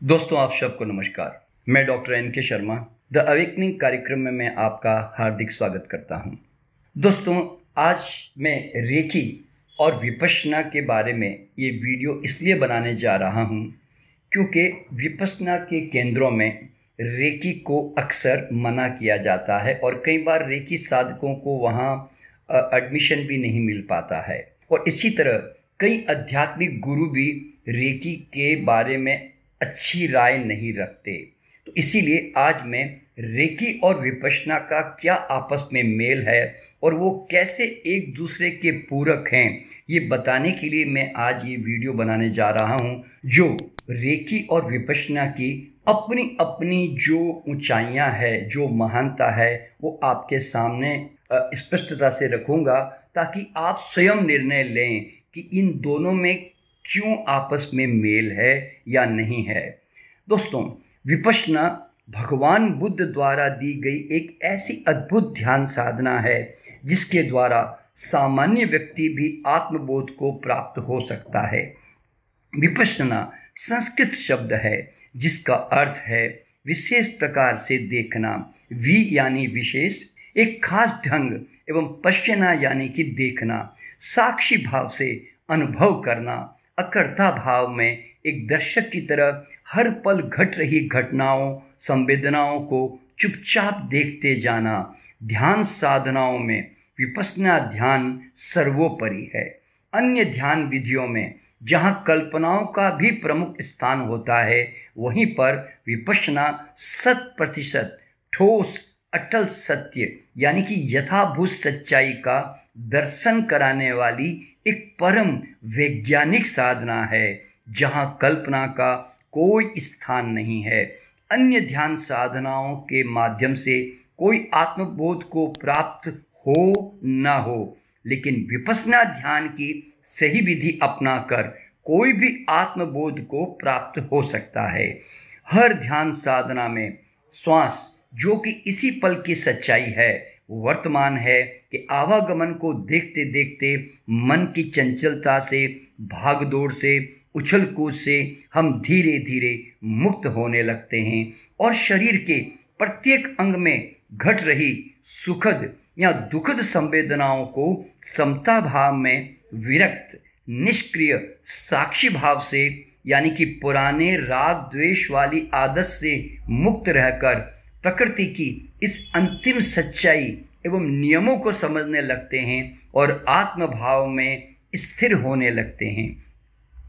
दोस्तों, आप सबको नमस्कार मैं डॉक्टर एन के शर्मा, द अवेकनिंग कार्यक्रम में मैं आपका हार्दिक स्वागत करता हूँ। दोस्तों, आज मैं रेखी और विपसना के बारे में ये वीडियो इसलिए बनाने जा रहा हूँ क्योंकि विपसना के केंद्रों में रेकी को अक्सर मना किया जाता है और कई बार रेकी साधकों को वहाँ एडमिशन भी नहीं मिल पाता है और इसी तरह कई आध्यात्मिक गुरु भी रेकी के बारे में अच्छी राय नहीं रखते। तो इसीलिए आज मैं रेकी और विपशना का क्या आपस में मेल है और वो कैसे एक दूसरे के पूरक हैं, ये बताने के लिए मैं आज ये वीडियो बनाने जा रहा हूँ, जो रेकी और विपशना की अपनी अपनी जो ऊंचाइयाँ है, जो महानता है, वो आपके सामने स्पष्टता से रखूँगा ताकि आप स्वयं निर्णय लें कि इन दोनों में क्यों आपस में मेल है या नहीं है? दोस्तों विपशना भगवान बुद्ध द्वारा दी गई एक ऐसी अद्भुत ध्यान साधना है, जिसके द्वारा सामान्य व्यक्ति भी आत्मबोध को प्राप्त हो सकता है। विपशना संस्कृत शब्द है, जिसका अर्थ है विशेष प्रकार से देखना, वि यानी विशेष, एक खास ढंग, एवं पश्चना यानी कि देखना, साक्षी भाव से अनुभव करना अकर्ता भाव में एक दर्शक की तरह हर पल घट रही घटनाओं, संवेदनाओं को चुपचाप देखते जाना, ध्यान साधनाओं में विपसना ध्यान सर्वोपरि है। अन्य ध्यान विधियों में जहाँ कल्पनाओं का भी प्रमुख स्थान होता है, वहीं पर विपसना शत प्रतिशत ठोस, अटल सत्य यानी कि यथाभूत सच्चाई का दर्शन कराने वाली एक परम वैज्ञानिक साधना है, जहाँ कल्पना का कोई स्थान नहीं है। अन्य ध्यान साधनाओं के माध्यम से कोई आत्मबोध को प्राप्त हो न हो, लेकिन विपसना ध्यान की सही विधि अपनाकर कोई भी आत्मबोध को प्राप्त हो सकता है। हर ध्यान साधना में श्वास, जो कि इसी पल की सच्चाई है, वर्तमान है कि आवागमन को देखते देखते मन की चंचलता से, भागदौड़ से उछल कूद से हम धीरे धीरे मुक्त होने लगते हैं और शरीर के प्रत्येक अंग में घट रही सुखद या दुखद संवेदनाओं को समता भाव में विरक्त, निष्क्रिय साक्षी भाव से, यानी कि पुराने राग द्वेष वाली आदत से मुक्त रहकर प्रकृति की इस अंतिम सच्चाई एवं नियमों को समझने लगते हैं और आत्मभाव में स्थिर होने लगते हैं।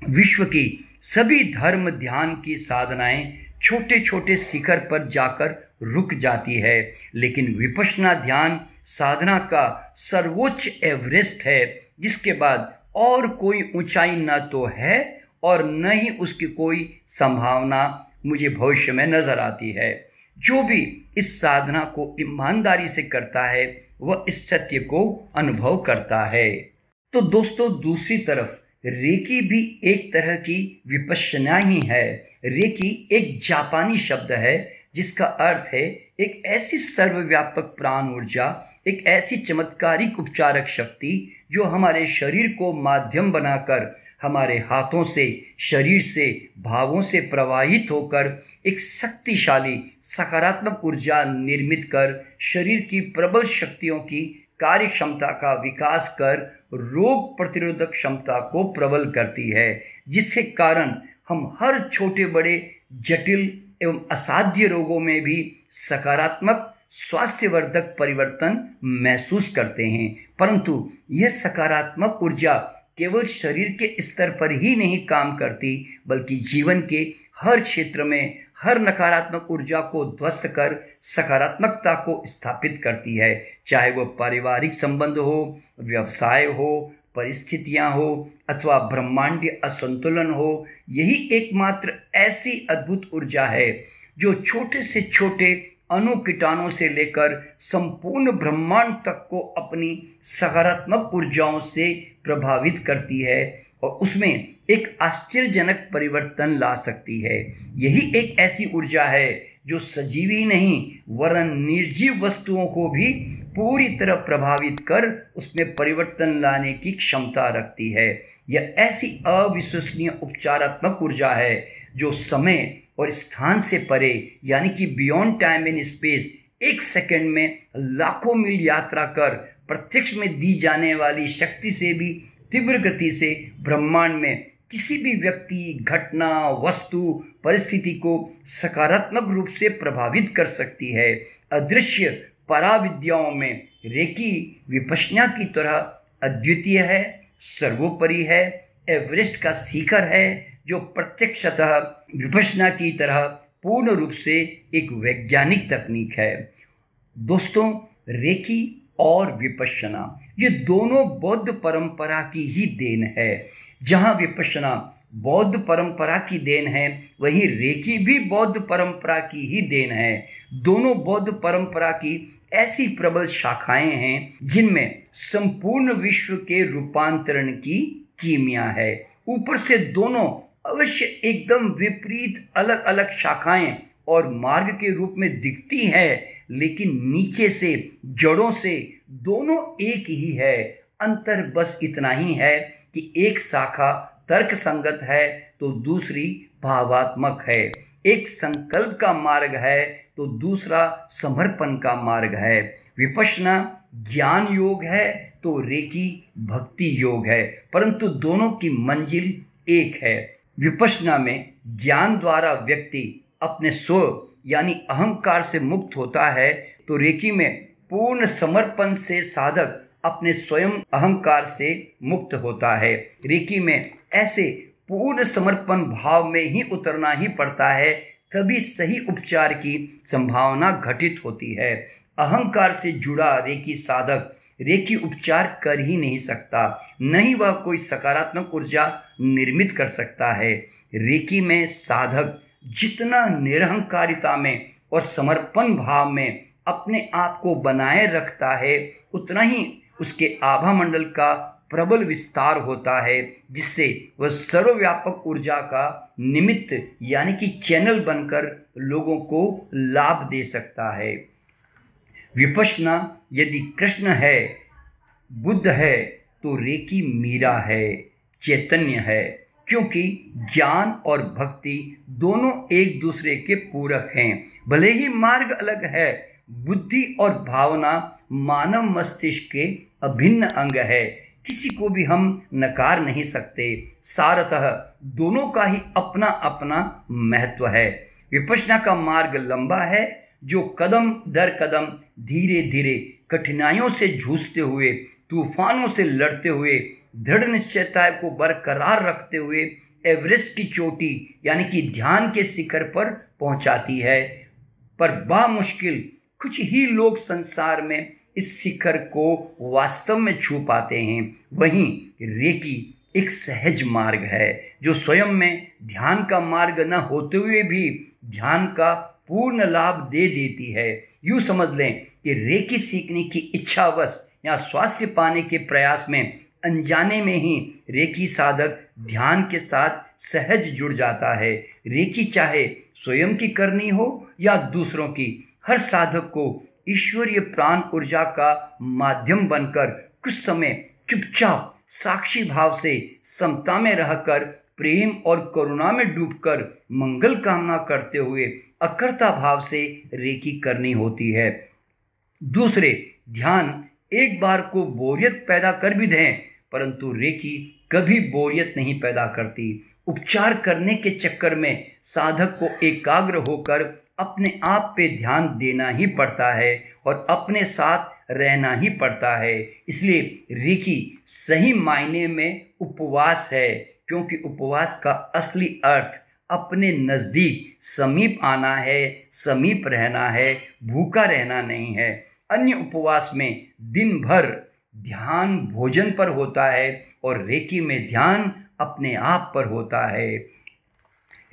विश्व की सभी धर्म ध्यान की साधनाएँ छोटे छोटे शिखर पर जाकर रुक जाती है, लेकिन विपशना ध्यान साधना का सर्वोच्च एवरेस्ट है, जिसके बाद और कोई ऊंचाई न तो है और न ही उसकी कोई संभावना मुझे भविष्य में नज़र आती है। जो भी इस साधना को ईमानदारी से करता है, वह इस सत्य को अनुभव करता है। तो दोस्तों, दूसरी तरफ़, रेकी भी एक तरह की विपश्यना ही है। रेकी एक जापानी शब्द है, जिसका अर्थ है, एक ऐसी सर्वव्यापक प्राण ऊर्जा, एक ऐसी चमत्कारिक उपचारक शक्ति, जो हमारे शरीर को माध्यम बनाकर, हमारे हाथों से, शरीर से, भावों से प्रवाहित होकर एक शक्तिशाली, सकारात्मक ऊर्जा निर्मित कर शरीर की प्रबल शक्तियों की कार्य क्षमता का विकास कर रोग प्रतिरोधक क्षमता को प्रबल करती है, जिसके कारण हम हर छोटे बड़े जटिल एवं असाध्य रोगों में भी सकारात्मक, स्वास्थ्यवर्धक परिवर्तन महसूस करते हैं। परंतु यह सकारात्मक ऊर्जा केवल शरीर के स्तर पर ही नहीं काम करती, बल्कि जीवन के हर क्षेत्र में हर नकारात्मक ऊर्जा को ध्वस्त कर, सकारात्मकता को स्थापित करती है। चाहे वो पारिवारिक संबंध हो, व्यवसाय हो, परिस्थितियाँ हो, अथवा ब्रह्मांडीय असंतुलन हो, यही एकमात्र ऐसी अद्भुत ऊर्जा है, जो छोटे से छोटे अणु कीटाणु से लेकर संपूर्ण ब्रह्मांड तक को अपनी सकारात्मक ऊर्जाओं से प्रभावित करती है और उसमें एक आश्चर्यजनक परिवर्तन ला सकती है। यही एक ऐसी ऊर्जा है जो सजीवी नहीं, वरन निर्जीव वस्तुओं को भी पूरी तरह प्रभावित कर उसमें परिवर्तन लाने की क्षमता रखती है। यह ऐसी अविश्वसनीय उपचारात्मक ऊर्जा है जो समय और स्थान से परे, यानी कि बियॉन्ड टाइम इन स्पेस एक सेकंड में लाखों मील यात्रा कर प्रत्यक्ष में दी जाने वाली शक्ति से भी तीव्र गति से ब्रह्मांड में किसी भी व्यक्ति, घटना, वस्तु, परिस्थिति को सकारात्मक रूप से प्रभावित कर सकती है। अदृश्य पराविद्याओं में रेकी विपश्या की तरह अद्वितीय है, सर्वोपरि है, एवरेस्ट का शिखर है, जो प्रत्यक्षतः विपश्या की तरह पूर्ण रूप से एक वैज्ञानिक तकनीक है। दोस्तों, रेकी और विपश्यना। ये दोनों बौद्ध परंपरा की ही देन है। जहाँ विपश्यना बौद्ध परंपरा की देन है, वही रेकी भी बौद्ध परंपरा की ही देन है। दोनों बौद्ध परंपरा की ऐसी प्रबल शाखाएँ हैं, जिनमें संपूर्ण विश्व के रूपांतरण की कीमिया है। ऊपर से दोनों अवश्य एकदम विपरीत अलग अलग शाखाएँ और मार्ग के रूप में दिखती है, लेकिन नीचे से, जड़ों से दोनों एक ही है। अंतर बस इतना ही है कि एक शाखा तर्क संगत है तो दूसरी भावात्मक है। एक संकल्प का मार्ग है तो दूसरा समर्पण का मार्ग है। विपशना ज्ञान योग है तो रेकी भक्ति योग है, परंतु दोनों की मंजिल एक है। विपशना में ज्ञान द्वारा व्यक्ति अपने स्व, यानी अहंकार से मुक्त होता है तो रेकी में पूर्ण समर्पण से साधक अपने स्वयं अहंकार से मुक्त होता है। रेकी में ऐसे पूर्ण समर्पण भाव में ही उतरना ही पड़ता है, तभी सही उपचार की संभावना घटित होती है। अहंकार से जुड़ा रेकी साधक रेखी उपचार कर ही नहीं सकता नहीं वह कोई सकारात्मक ऊर्जा निर्मित कर सकता है। रेकी में साधक जितना निरहंकारिता में और समर्पण भाव में अपने आप को बनाए रखता है, उतना ही उसके आभा मंडल का प्रबल विस्तार होता है, जिससे वह सर्वव्यापक ऊर्जा का निमित्त यानी कि चैनल बनकर लोगों को लाभ दे सकता है। विपशना यदि कृष्ण है, बुद्ध है तो रेकी मीरा है, चैतन्य है। क्योंकि ज्ञान और भक्ति दोनों एक दूसरे के पूरक हैं। भले ही मार्ग अलग है, बुद्धि और भावना मानव मस्तिष्क के अभिन्न अंग है। किसी को भी हम नकार नहीं सकते। सारतः दोनों का ही अपना अपना महत्व है। विपसना का मार्ग लंबा है, जो कदम दर कदम धीरे धीरे कठिनाइयों से जूझते हुए, तूफानों से लड़ते हुए दृढ़ निश्चयता को बरकरार रखते हुए एवरेस्ट की चोटी, यानी कि ध्यान के शिखर पर पहुंचाती है। पर बा मुश्किल कुछ ही लोग संसार में इस शिखर को वास्तव में छू पाते हैं। वहीं रेकी एक सहज मार्ग है, जो स्वयं में ध्यान का मार्ग न होते हुए भी ध्यान का पूर्ण लाभ दे देती है। यूँ समझ लें कि रेकी सीखने की इच्छावश या स्वास्थ्य पाने के प्रयास में अनजाने में ही रेखी साधक ध्यान के साथ सहज जुड़ जाता है। रेखी चाहे स्वयं की करनी हो या दूसरों की, हर साधक को ईश्वरीय प्राण ऊर्जा का माध्यम बनकर कुछ समय चुपचाप साक्षी भाव से समता में रहकर, प्रेम और करुणा में डूबकर मंगल कामना करते हुए अकर्ता भाव से रेकी करनी होती है। दूसरे, ध्यान एक बार को बोरियत पैदा कर भी दें परंतु रेकी कभी बोरियत नहीं पैदा करती। उपचार करने के चक्कर में साधक को एकाग्र होकर अपने आप पे ध्यान देना ही पड़ता है और अपने साथ रहना ही पड़ता है। इसलिए रेकी सही मायने में उपवास है, क्योंकि उपवास का असली अर्थ अपने नज़दीक समीप आना है, समीप रहना है, भूखा रहना नहीं है। अन्य उपवास में दिन भर ध्यान भोजन पर होता है और रेकी में ध्यान अपने आप पर होता है।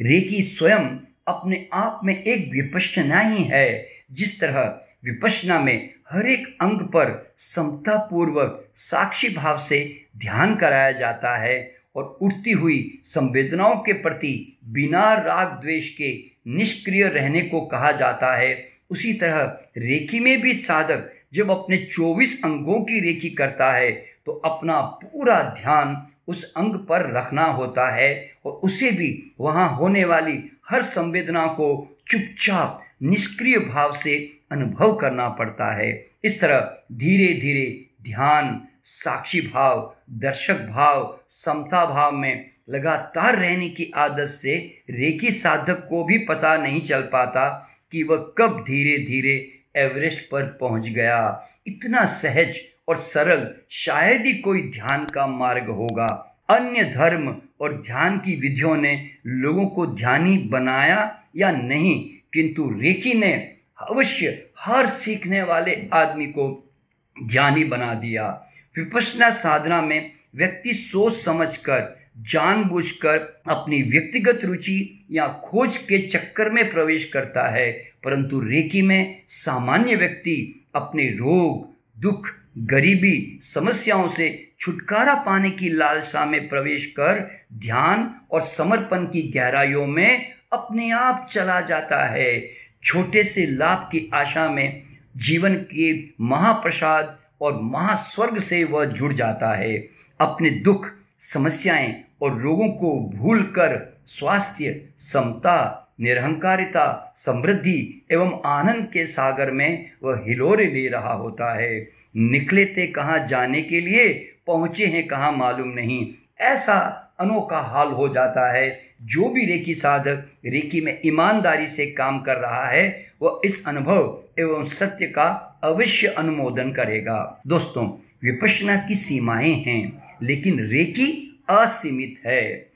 रेकी स्वयं अपने आप में एक विपश्यना ही है, जिस तरह विपश्यना में हर एक अंग पर समतापूर्वक साक्षी भाव से ध्यान कराया जाता है और उठती हुई संवेदनाओं के प्रति बिना राग द्वेष के निष्क्रिय रहने को कहा जाता है। उसी तरह रेखी में भी साधक जब अपने 24 अंगों की रेखी करता है तो अपना पूरा ध्यान उस अंग पर रखना होता है और उसे भी वहाँ होने वाली हर संवेदना को चुपचाप, निष्क्रिय भाव से अनुभव करना पड़ता है। इस तरह धीरे धीरे ध्यान, साक्षी भाव, दर्शक भाव, समता भाव में लगातार रहने की आदत से रेखी साधक को भी पता नहीं चल पाता कि वह कब धीरे धीरे एवरेस्ट पर पहुँच गया। इतना सहज और सरल शायद ही कोई ध्यान का मार्ग होगा। अन्य धर्म और ध्यान की विधियों ने लोगों को ध्यानी बनाया या नहीं, किंतु रेकी ने अवश्य हर सीखने वाले आदमी को ध्यानी बना दिया। विपसना साधना में व्यक्ति सोच समझकर जानबूझकर अपनी व्यक्तिगत रुचि या खोज के चक्कर में प्रवेश करता है, परंतु रेकी में सामान्य व्यक्ति अपने रोग, दुख, गरीबी, समस्याओं से छुटकारा पाने की लालसा में प्रवेश कर ध्यान और समर्पण की गहराइयों में अपने आप चला जाता है। छोटे से लाभ की आशा में जीवन के महाप्रसाद और महास्वर्ग से वह जुड़ जाता है। अपने दुख, समस्याएँ और रोगों को भूलकर स्वास्थ्य, समता, निरहंकारिता, समृद्धि एवं आनंद के सागर में वह हिलोरे ले रहा होता है। निकले थे कहाँ जाने के लिए, पहुँचे हैं कहाँ मालूम नहीं। ऐसा अनोखा हाल हो जाता है। जो भी रेकी साधक रेकी में ईमानदारी से काम कर रहा है, वह इस अनुभव एवं सत्य का अवश्य अनुमोदन करेगा। दोस्तों विपशना की सीमाएँ हैं, लेकिन रेकी असीमित है।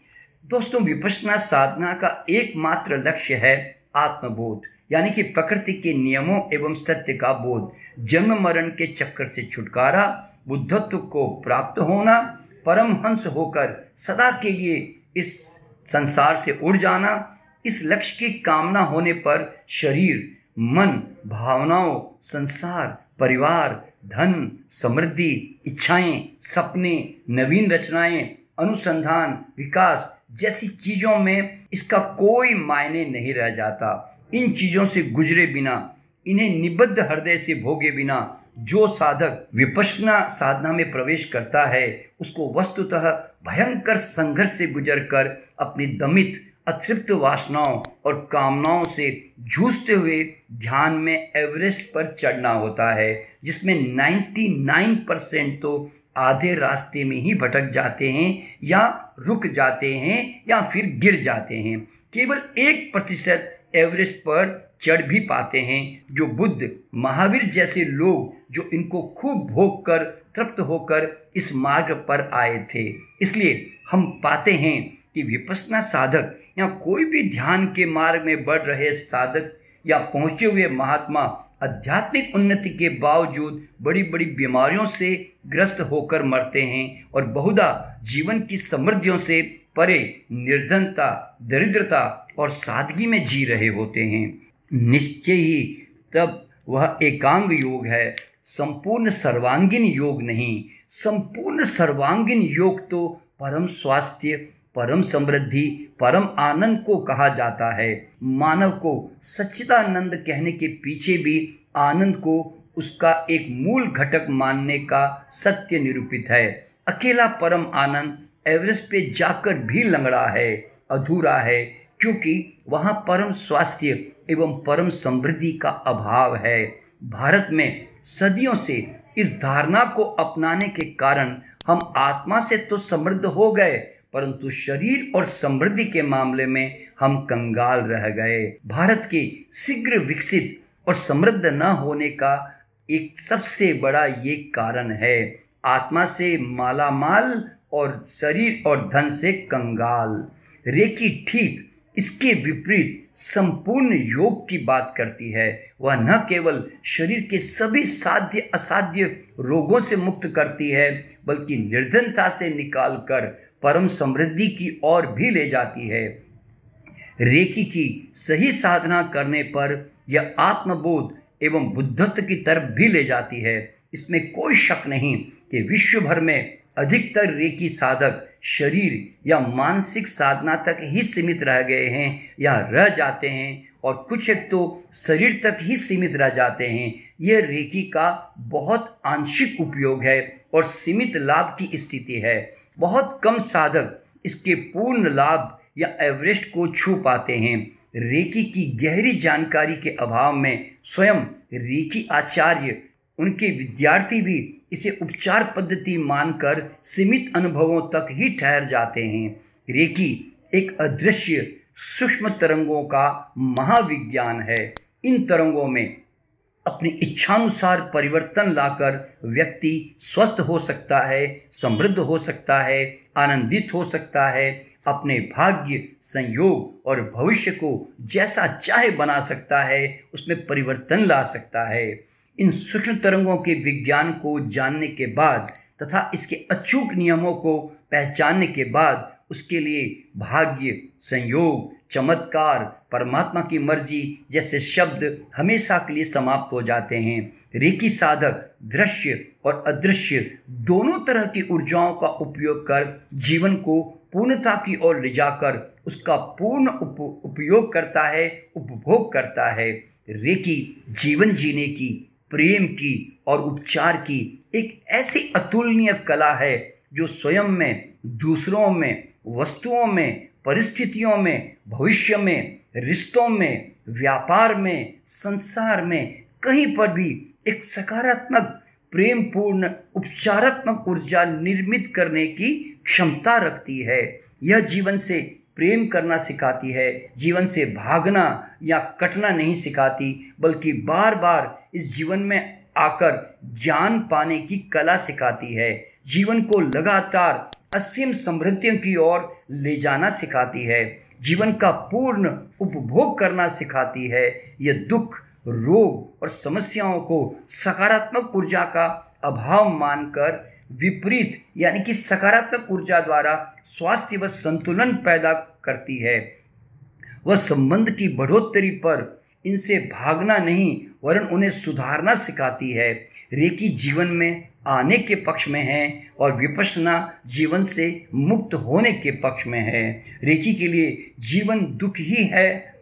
दोस्तों विपसना साधना का एकमात्र लक्ष्य है आत्मबोध, यानी कि प्रकृति के नियमों एवं सत्य का बोध। जन्म मरण के चक्कर से छुटकारा, बुद्धत्व को प्राप्त होना, परमहंस होकर सदा के लिए इस संसार से उड़ जाना, इस लक्ष्य की कामना होने पर शरीर, मन, भावनाओं, संसार, परिवार, धन, समृद्धि, इच्छाएँ, सपने, नवीन रचनाएँ अनुसंधान, विकास जैसी चीज़ों में इसका कोई मायने नहीं रह जाता। इन चीज़ों से गुजरे बिना, इन्हें निबद्ध हृदय से भोगे बिना, जो साधक विपसना साधना में प्रवेश करता है, उसको वस्तुतः भयंकर संघर्ष से गुजरकर अपनी दमित, अतृप्त वासनाओं और कामनाओं से जूझते हुए ध्यान में एवरेस्ट पर चढ़ना होता है, जिसमें 99 परसेंट तो आधे रास्ते में ही भटक जाते हैं या रुक जाते हैं या फिर गिर जाते हैं। केवल एक प्रतिशत एवरेस्ट पर चढ़ भी पाते हैं, जो बुद्ध, महावीर जैसे लोग, जो इनको खूब भोग कर तृप्त होकर इस मार्ग पर आए थे। इसलिए हम पाते हैं कि विपसना साधक या कोई भी ध्यान के मार्ग में बढ़ रहे साधक या पहुँचे हुए महात्मा आध्यात्मिक उन्नति के बावजूद बड़ी बड़ी बीमारियों से ग्रस्त होकर मरते हैं और बहुधा जीवन की समृद्धियों से परे निर्धनता, दरिद्रता और सादगी में जी रहे होते हैं। निश्चय ही तब वह एकांग योग है। संपूर्ण सर्वांगीण योग नहीं, संपूर्ण सर्वांगीण योग तो परम स्वास्थ्य परम समृद्धि, परम आनंद को कहा जाता है। मानव को सच्चिदानंद कहने के पीछे भी आनंद को उसका एक मूल घटक मानने का सत्य निरूपित है। अकेला परम आनंद एवरेस्ट पे जाकर भी लंगड़ा है, अधूरा है, क्योंकि वहाँ परम स्वास्थ्य एवं परम समृद्धि का अभाव है। भारत में सदियों से इस धारणा को अपनाने के कारण हम आत्मा से तो समृद्ध हो गए परंतु शरीर और समृद्धि के मामले में हम कंगाल रह गए। भारत के शीघ्र विकसित और समृद्ध न होने का एक सबसे बड़ा ये कारण है। आत्मा से माला माल और शरीर और धन से कंगाल। रेकी ठीक इसके विपरीत संपूर्ण योग की बात करती है। वह न केवल शरीर के सभी साध्य असाध्य रोगों से मुक्त करती है, बल्कि निर्धनता से निकालकर परम समृद्धि की ओर भी ले जाती है। रेखी की सही साधना करने पर यह आत्मबोध एवं बुद्धत्व की तरफ़ भी ले जाती है। इसमें कोई शक नहीं कि विश्व भर में अधिकतर रेकी साधक शरीर या मानसिक साधना तक ही सीमित रह गए हैं या रह जाते हैं और कुछ एक तो शरीर तक ही सीमित रह जाते हैं। यह रेकी का बहुत आंशिक उपयोग है और सीमित लाभ की स्थिति है। बहुत कम साधक इसके पूर्ण लाभ या एवरेस्ट को छू पाते हैं। रेकी की गहरी जानकारी के अभाव में स्वयं रेकी आचार्य, उनके विद्यार्थी भी इसे उपचार पद्धति मानकर सीमित अनुभवों तक ही ठहर जाते हैं। रेकी एक अदृश्य सूक्ष्म तरंगों का महाविज्ञान है। इन तरंगों में अपनी इच्छानुसार परिवर्तन लाकर व्यक्ति स्वस्थ हो सकता है, समृद्ध हो सकता है, आनंदित हो सकता है, अपने भाग्य, संयोग और भविष्य को जैसा चाहे बना सकता है, उसमें परिवर्तन ला सकता है। इन सूक्ष्म तरंगों के विज्ञान को जानने के बाद तथा इसके अचूक नियमों को पहचानने के बाद उसके लिए भाग्य, संयोग, चमत्कार परमात्मा की मर्ज़ी जैसे शब्द हमेशा के लिए समाप्त हो जाते हैं। रेकी साधक दृश्य और अदृश्य दोनों तरह की ऊर्जाओं का उपयोग कर जीवन को पूर्णता की ओर ले जाकर उसका पूर्ण उप, उपयोग करता है उपभोग करता है। रेकी जीवन जीने की प्रेम की और उपचार की एक ऐसी अतुलनीय कला है जो स्वयं में दूसरों में वस्तुओं में परिस्थितियों में भविष्य में रिश्तों में, व्यापार में, संसार में, कहीं पर भी एक सकारात्मक, प्रेमपूर्ण, उपचारात्मक ऊर्जा निर्मित करने की क्षमता रखती है। यह जीवन से प्रेम करना सिखाती है, जीवन से भागना या कटना नहीं सिखाती, बल्कि बार बार इस जीवन में आकर ज्ञान पाने की कला सिखाती है। जीवन को लगातार असीम समृद्धियों की ओर ले जाना सिखाती है। जीवन का पूर्ण उपभोग करना सिखाती है। यह दुख, रोग और समस्याओं को सकारात्मक ऊर्जा का अभाव मानकर विपरीत, यानी कि सकारात्मक ऊर्जा द्वारा स्वास्थ्य व संतुलन पैदा करती है। वह संबंध की बढ़ोतरी पर इनसे भागना नहीं, वरन उन्हें सुधारना सिखाती है। रेकी जीवन में आने के पक्ष में है और विपसना जीवन से मुक्त होने के पक्ष में है। रेखी के लिए जीवन दुख ही है,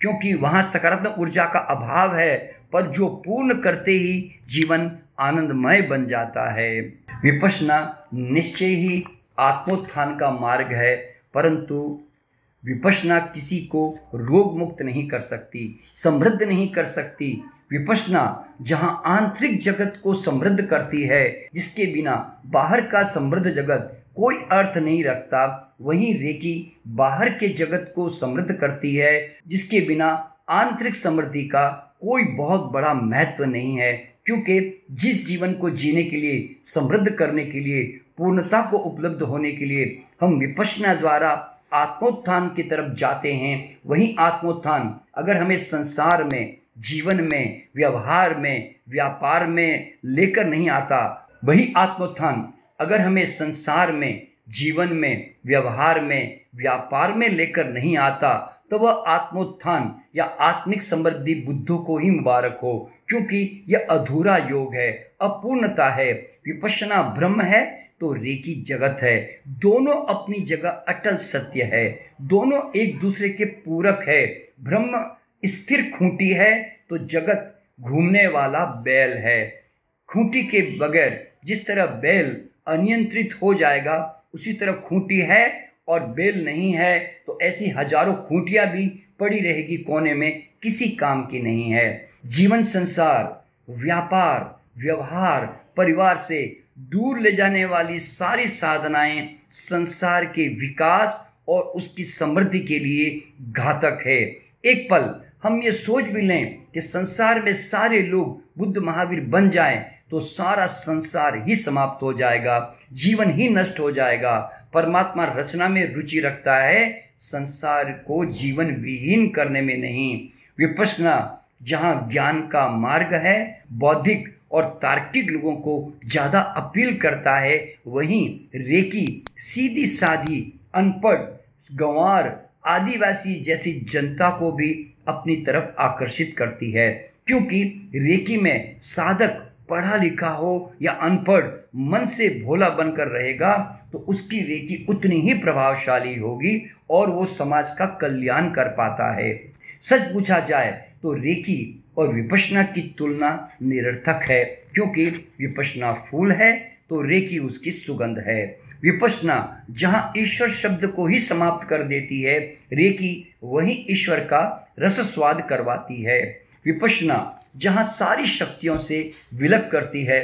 क्योंकि वहाँ सकारात्मक ऊर्जा का अभाव है, पर जो पूर्ण करते ही जीवन आनंदमय बन जाता है। विपसना निश्चय ही आत्मोत्थान का मार्ग है, परंतु विपसना किसी को रोग मुक्त नहीं कर सकती, समृद्ध नहीं कर सकती विपसना जहाँ आंतरिक जगत को समृद्ध करती है, जिसके बिना बाहर का समृद्ध जगत कोई अर्थ नहीं रखता, वहीं रेकी बाहर के जगत को समृद्ध करती है, जिसके बिना आंतरिक समृद्धि का कोई बहुत बड़ा महत्व नहीं है, क्योंकि जिस जीवन को जीने के लिए, समृद्ध करने के लिए, पूर्णता को उपलब्ध होने के लिए हम विपसना द्वारा आत्मोत्थान की तरफ़ जाते हैं, वही आत्मोत्थान अगर हमें संसार में जीवन में, व्यवहार में, व्यापार में लेकर नहीं आता। वही आत्मोत्थान। अगर हमें संसार में, जीवन में, व्यवहार में, व्यापार में लेकर नहीं आता तो वह आत्मोत्थान या आत्मिक समृद्धि बुद्धों को ही मुबारक हो, क्योंकि यह अधूरा योग है, अपूर्णता है। विपशना ब्रह्म है तो रेकी जगत है। दोनों अपनी जगह अटल सत्य है। दोनों एक दूसरे के पूरक है। ब्रह्म स्थिर खूंटी है तो जगत घूमने वाला बैल है। खूंटी के बगैर जिस तरह बैल अनियंत्रित हो जाएगा, उसी तरह खूंटी है और बेल नहीं है तो ऐसी हज़ारों खूंटियाँ भी पड़ी रहेगी कोने में, किसी काम की नहीं है। जीवन संसार, व्यापार, व्यवहार, परिवार से दूर ले जाने वाली सारी साधनाएँ संसार के विकास और उसकी समृद्धि के लिए घातक है। एक पल हम ये सोच भी लें कि संसार में सारे लोग बुद्ध महावीर बन जाएँ तो सारा संसार ही समाप्त हो जाएगा, जीवन ही नष्ट हो जाएगा। परमात्मा रचना में रुचि रखता है, संसार को जीवन विहीन करने में नहीं। विपसना जहाँ ज्ञान का मार्ग है, बौद्धिक और तार्किक लोगों को ज़्यादा अपील करता है, वहीं रेकी सीधी साधी अनपढ़, गंवार, आदिवासी जैसी जनता को भी अपनी तरफ़ आकर्षित करती है, क्योंकि रेकी में साधक पढ़ा लिखा हो या अनपढ़ मन से भोला बनकर रहेगा तो उसकी रेकी उतनी ही प्रभावशाली होगी और वो समाज का कल्याण कर पाता है। सच पूछा जाए तो रेकी और विपशना की तुलना निरर्थक है, क्योंकि विपशना फूल है तो रेकी उसकी सुगंध है। विपसना जहाँ ईश्वर शब्द को ही समाप्त कर देती है, रेकी वही ईश्वर का रस स्वाद करवाती है। विपसना जहाँ सारी शक्तियों से विलप करती है,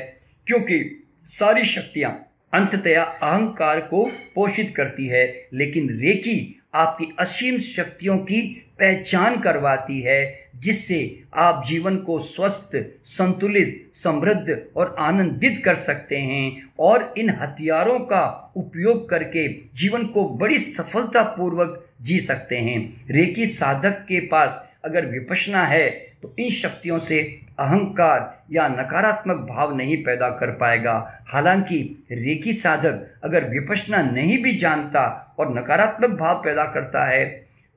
क्योंकि सारी शक्तियाँ अंततया अहंकार को पोषित करती है, लेकिन रेकी आपकी असीम शक्तियों की पहचान करवाती है, जिससे आप जीवन को स्वस्थ, संतुलित, समृद्ध और आनंदित कर सकते हैं और इन हथियारों का उपयोग करके जीवन को बड़ी सफलतापूर्वक जी सकते हैं। रेकी साधक के पास अगर विपसना है तो इन शक्तियों से अहंकार या नकारात्मक भाव नहीं पैदा कर पाएगा। हालाँकि, रेकी साधक अगर विपसना नहीं भी जानता और नकारात्मक भाव पैदा करता है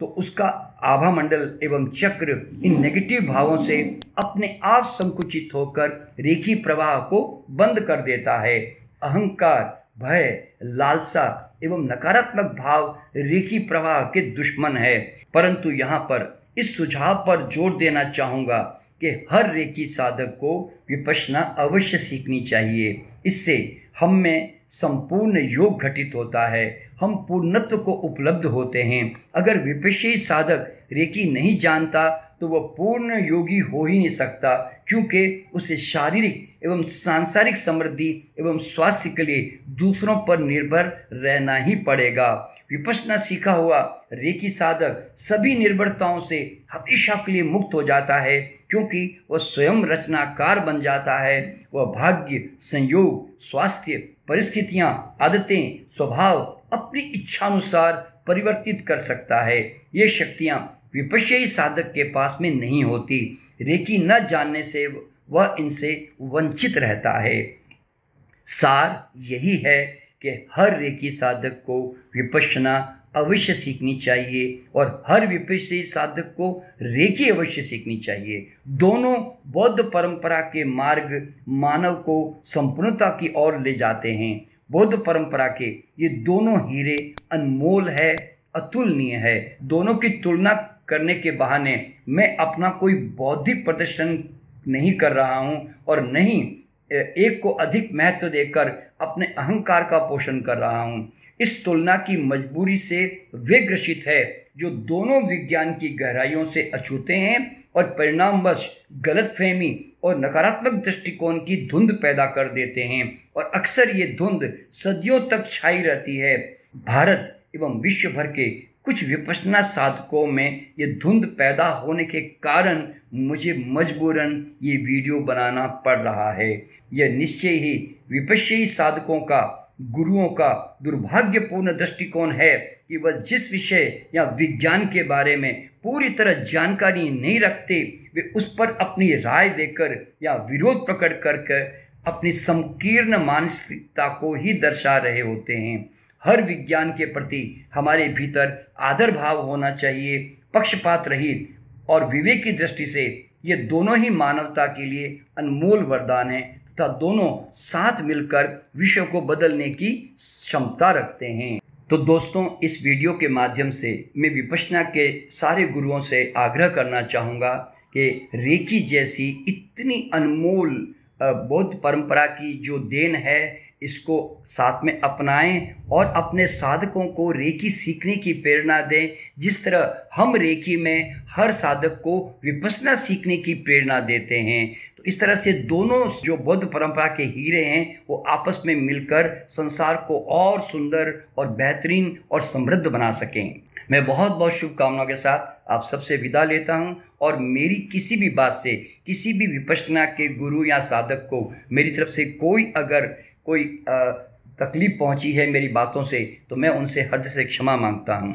तो उसका आभा मंडल एवं चक्र इन नेगेटिव भावों से अपने आप संकुचित होकर रेखी प्रवाह को बंद कर देता है। अहंकार, भय, लालसा एवं नकारात्मक भाव रेखी प्रवाह के दुश्मन है। परंतु यहाँ पर इस सुझाव पर ज़ोर देना चाहूँगा कि हर रेकी साधक को विपसना अवश्य सीखनी चाहिए। इससे हम में संपूर्ण योग घटित होता है। हम पूर्णत्व को उपलब्ध होते हैं। अगर विपक्षी साधक रेकी नहीं जानता तो वह पूर्ण योगी हो ही नहीं सकता, क्योंकि उसे शारीरिक एवं सांसारिक समृद्धि एवं स्वास्थ्य के लिए दूसरों पर निर्भर रहना ही पड़ेगा। विपसना सीखा हुआ रेकी साधक सभी निर्भरताओं से हमेशा के लिए मुक्त हो जाता है, क्योंकि वह स्वयं रचनाकार बन जाता है। वह भाग्य, संयोग, स्वास्थ्य, परिस्थितियाँ, आदतें, स्वभाव अपनी इच्छानुसार परिवर्तित कर सकता है। ये शक्तियाँ विपक्षी साधक के पास में नहीं होती। रेकी न जानने से वह इनसे वंचित रहता है। सार यही है कि हर रेकी साधक को विपशना अवश्य सीखनी चाहिए और हर विपक्षी साधक को रेखी अवश्य सीखनी चाहिए। दोनों बौद्ध परंपरा के मार्ग मानव को संपूर्णता की ओर ले जाते हैं। बौद्ध परंपरा के ये दोनों हीरे अनमोल है, अतुलनीय है। दोनों की तुलना करने के बहाने मैं अपना कोई बौद्धिक प्रदर्शन नहीं कर रहा हूँ और नहीं एक को अधिक महत्व देकर अपने अहंकार का पोषण कर रहा हूँ। इस तुलना की मजबूरी से वे ग्रसित है जो दोनों विज्ञान की गहराइयों से अछूते हैं और परिणामवश गलतफहमी और नकारात्मक दृष्टिकोण की धुंध पैदा कर देते हैं। और अक्सर ये धुंध सदियों तक छाई रहती है। भारत एवं विश्व भर के कुछ विपसना साधकों में ये धुंध पैदा होने के कारण मुझे मजबूरन ये वीडियो बनाना पड़ रहा है। यह निश्चय ही विपक्षी साधकों का गुरुओं का दुर्भाग्यपूर्ण दृष्टिकोण है कि वह जिस विषय या विज्ञान के बारे में पूरी तरह जानकारी नहीं रखते, वे उस पर अपनी राय देकर या विरोध प्रकट कर अपनी संकीर्ण मानसिकता को ही दर्शा रहे होते हैं। हर विज्ञान के प्रति हमारे भीतर आदर भाव होना चाहिए, पक्षपात रहित और विवेक की दृष्टि से ये दोनों ही मानवता के लिए अनमोल वरदान है। तथा दोनों साथ मिलकर विश्व को बदलने की क्षमता रखते हैं। तो दोस्तों, इस वीडियो के माध्यम से मैं विपसना के सारे गुरुओं से आग्रह करना चाहूँगा कि रेकी जैसी इतनी अनमोल बौद्ध परंपरा की जो देन है इसको साथ में अपनाएँ और अपने साधकों को रेकी सीखने की प्रेरणा दें। जिस तरह हम रेकी में हर साधक को विपसना सीखने की प्रेरणा देते हैं तो इस तरह से दोनों जो बौद्ध परंपरा के हीरे हैं, वो आपस में मिलकर संसार को और सुंदर और बेहतरीन और समृद्ध बना सकें। मैं बहुत बहुत शुभकामनाओं के साथ आप सबसे विदा लेता हूँ और मेरी किसी भी बात से, किसी भी विपसना के गुरु या साधक को मेरी तरफ़ से कोई अगर कोई तकलीफ़ पहुँची है मेरी बातों से तो मैं उनसे हद से क्षमा माँगता हूँ।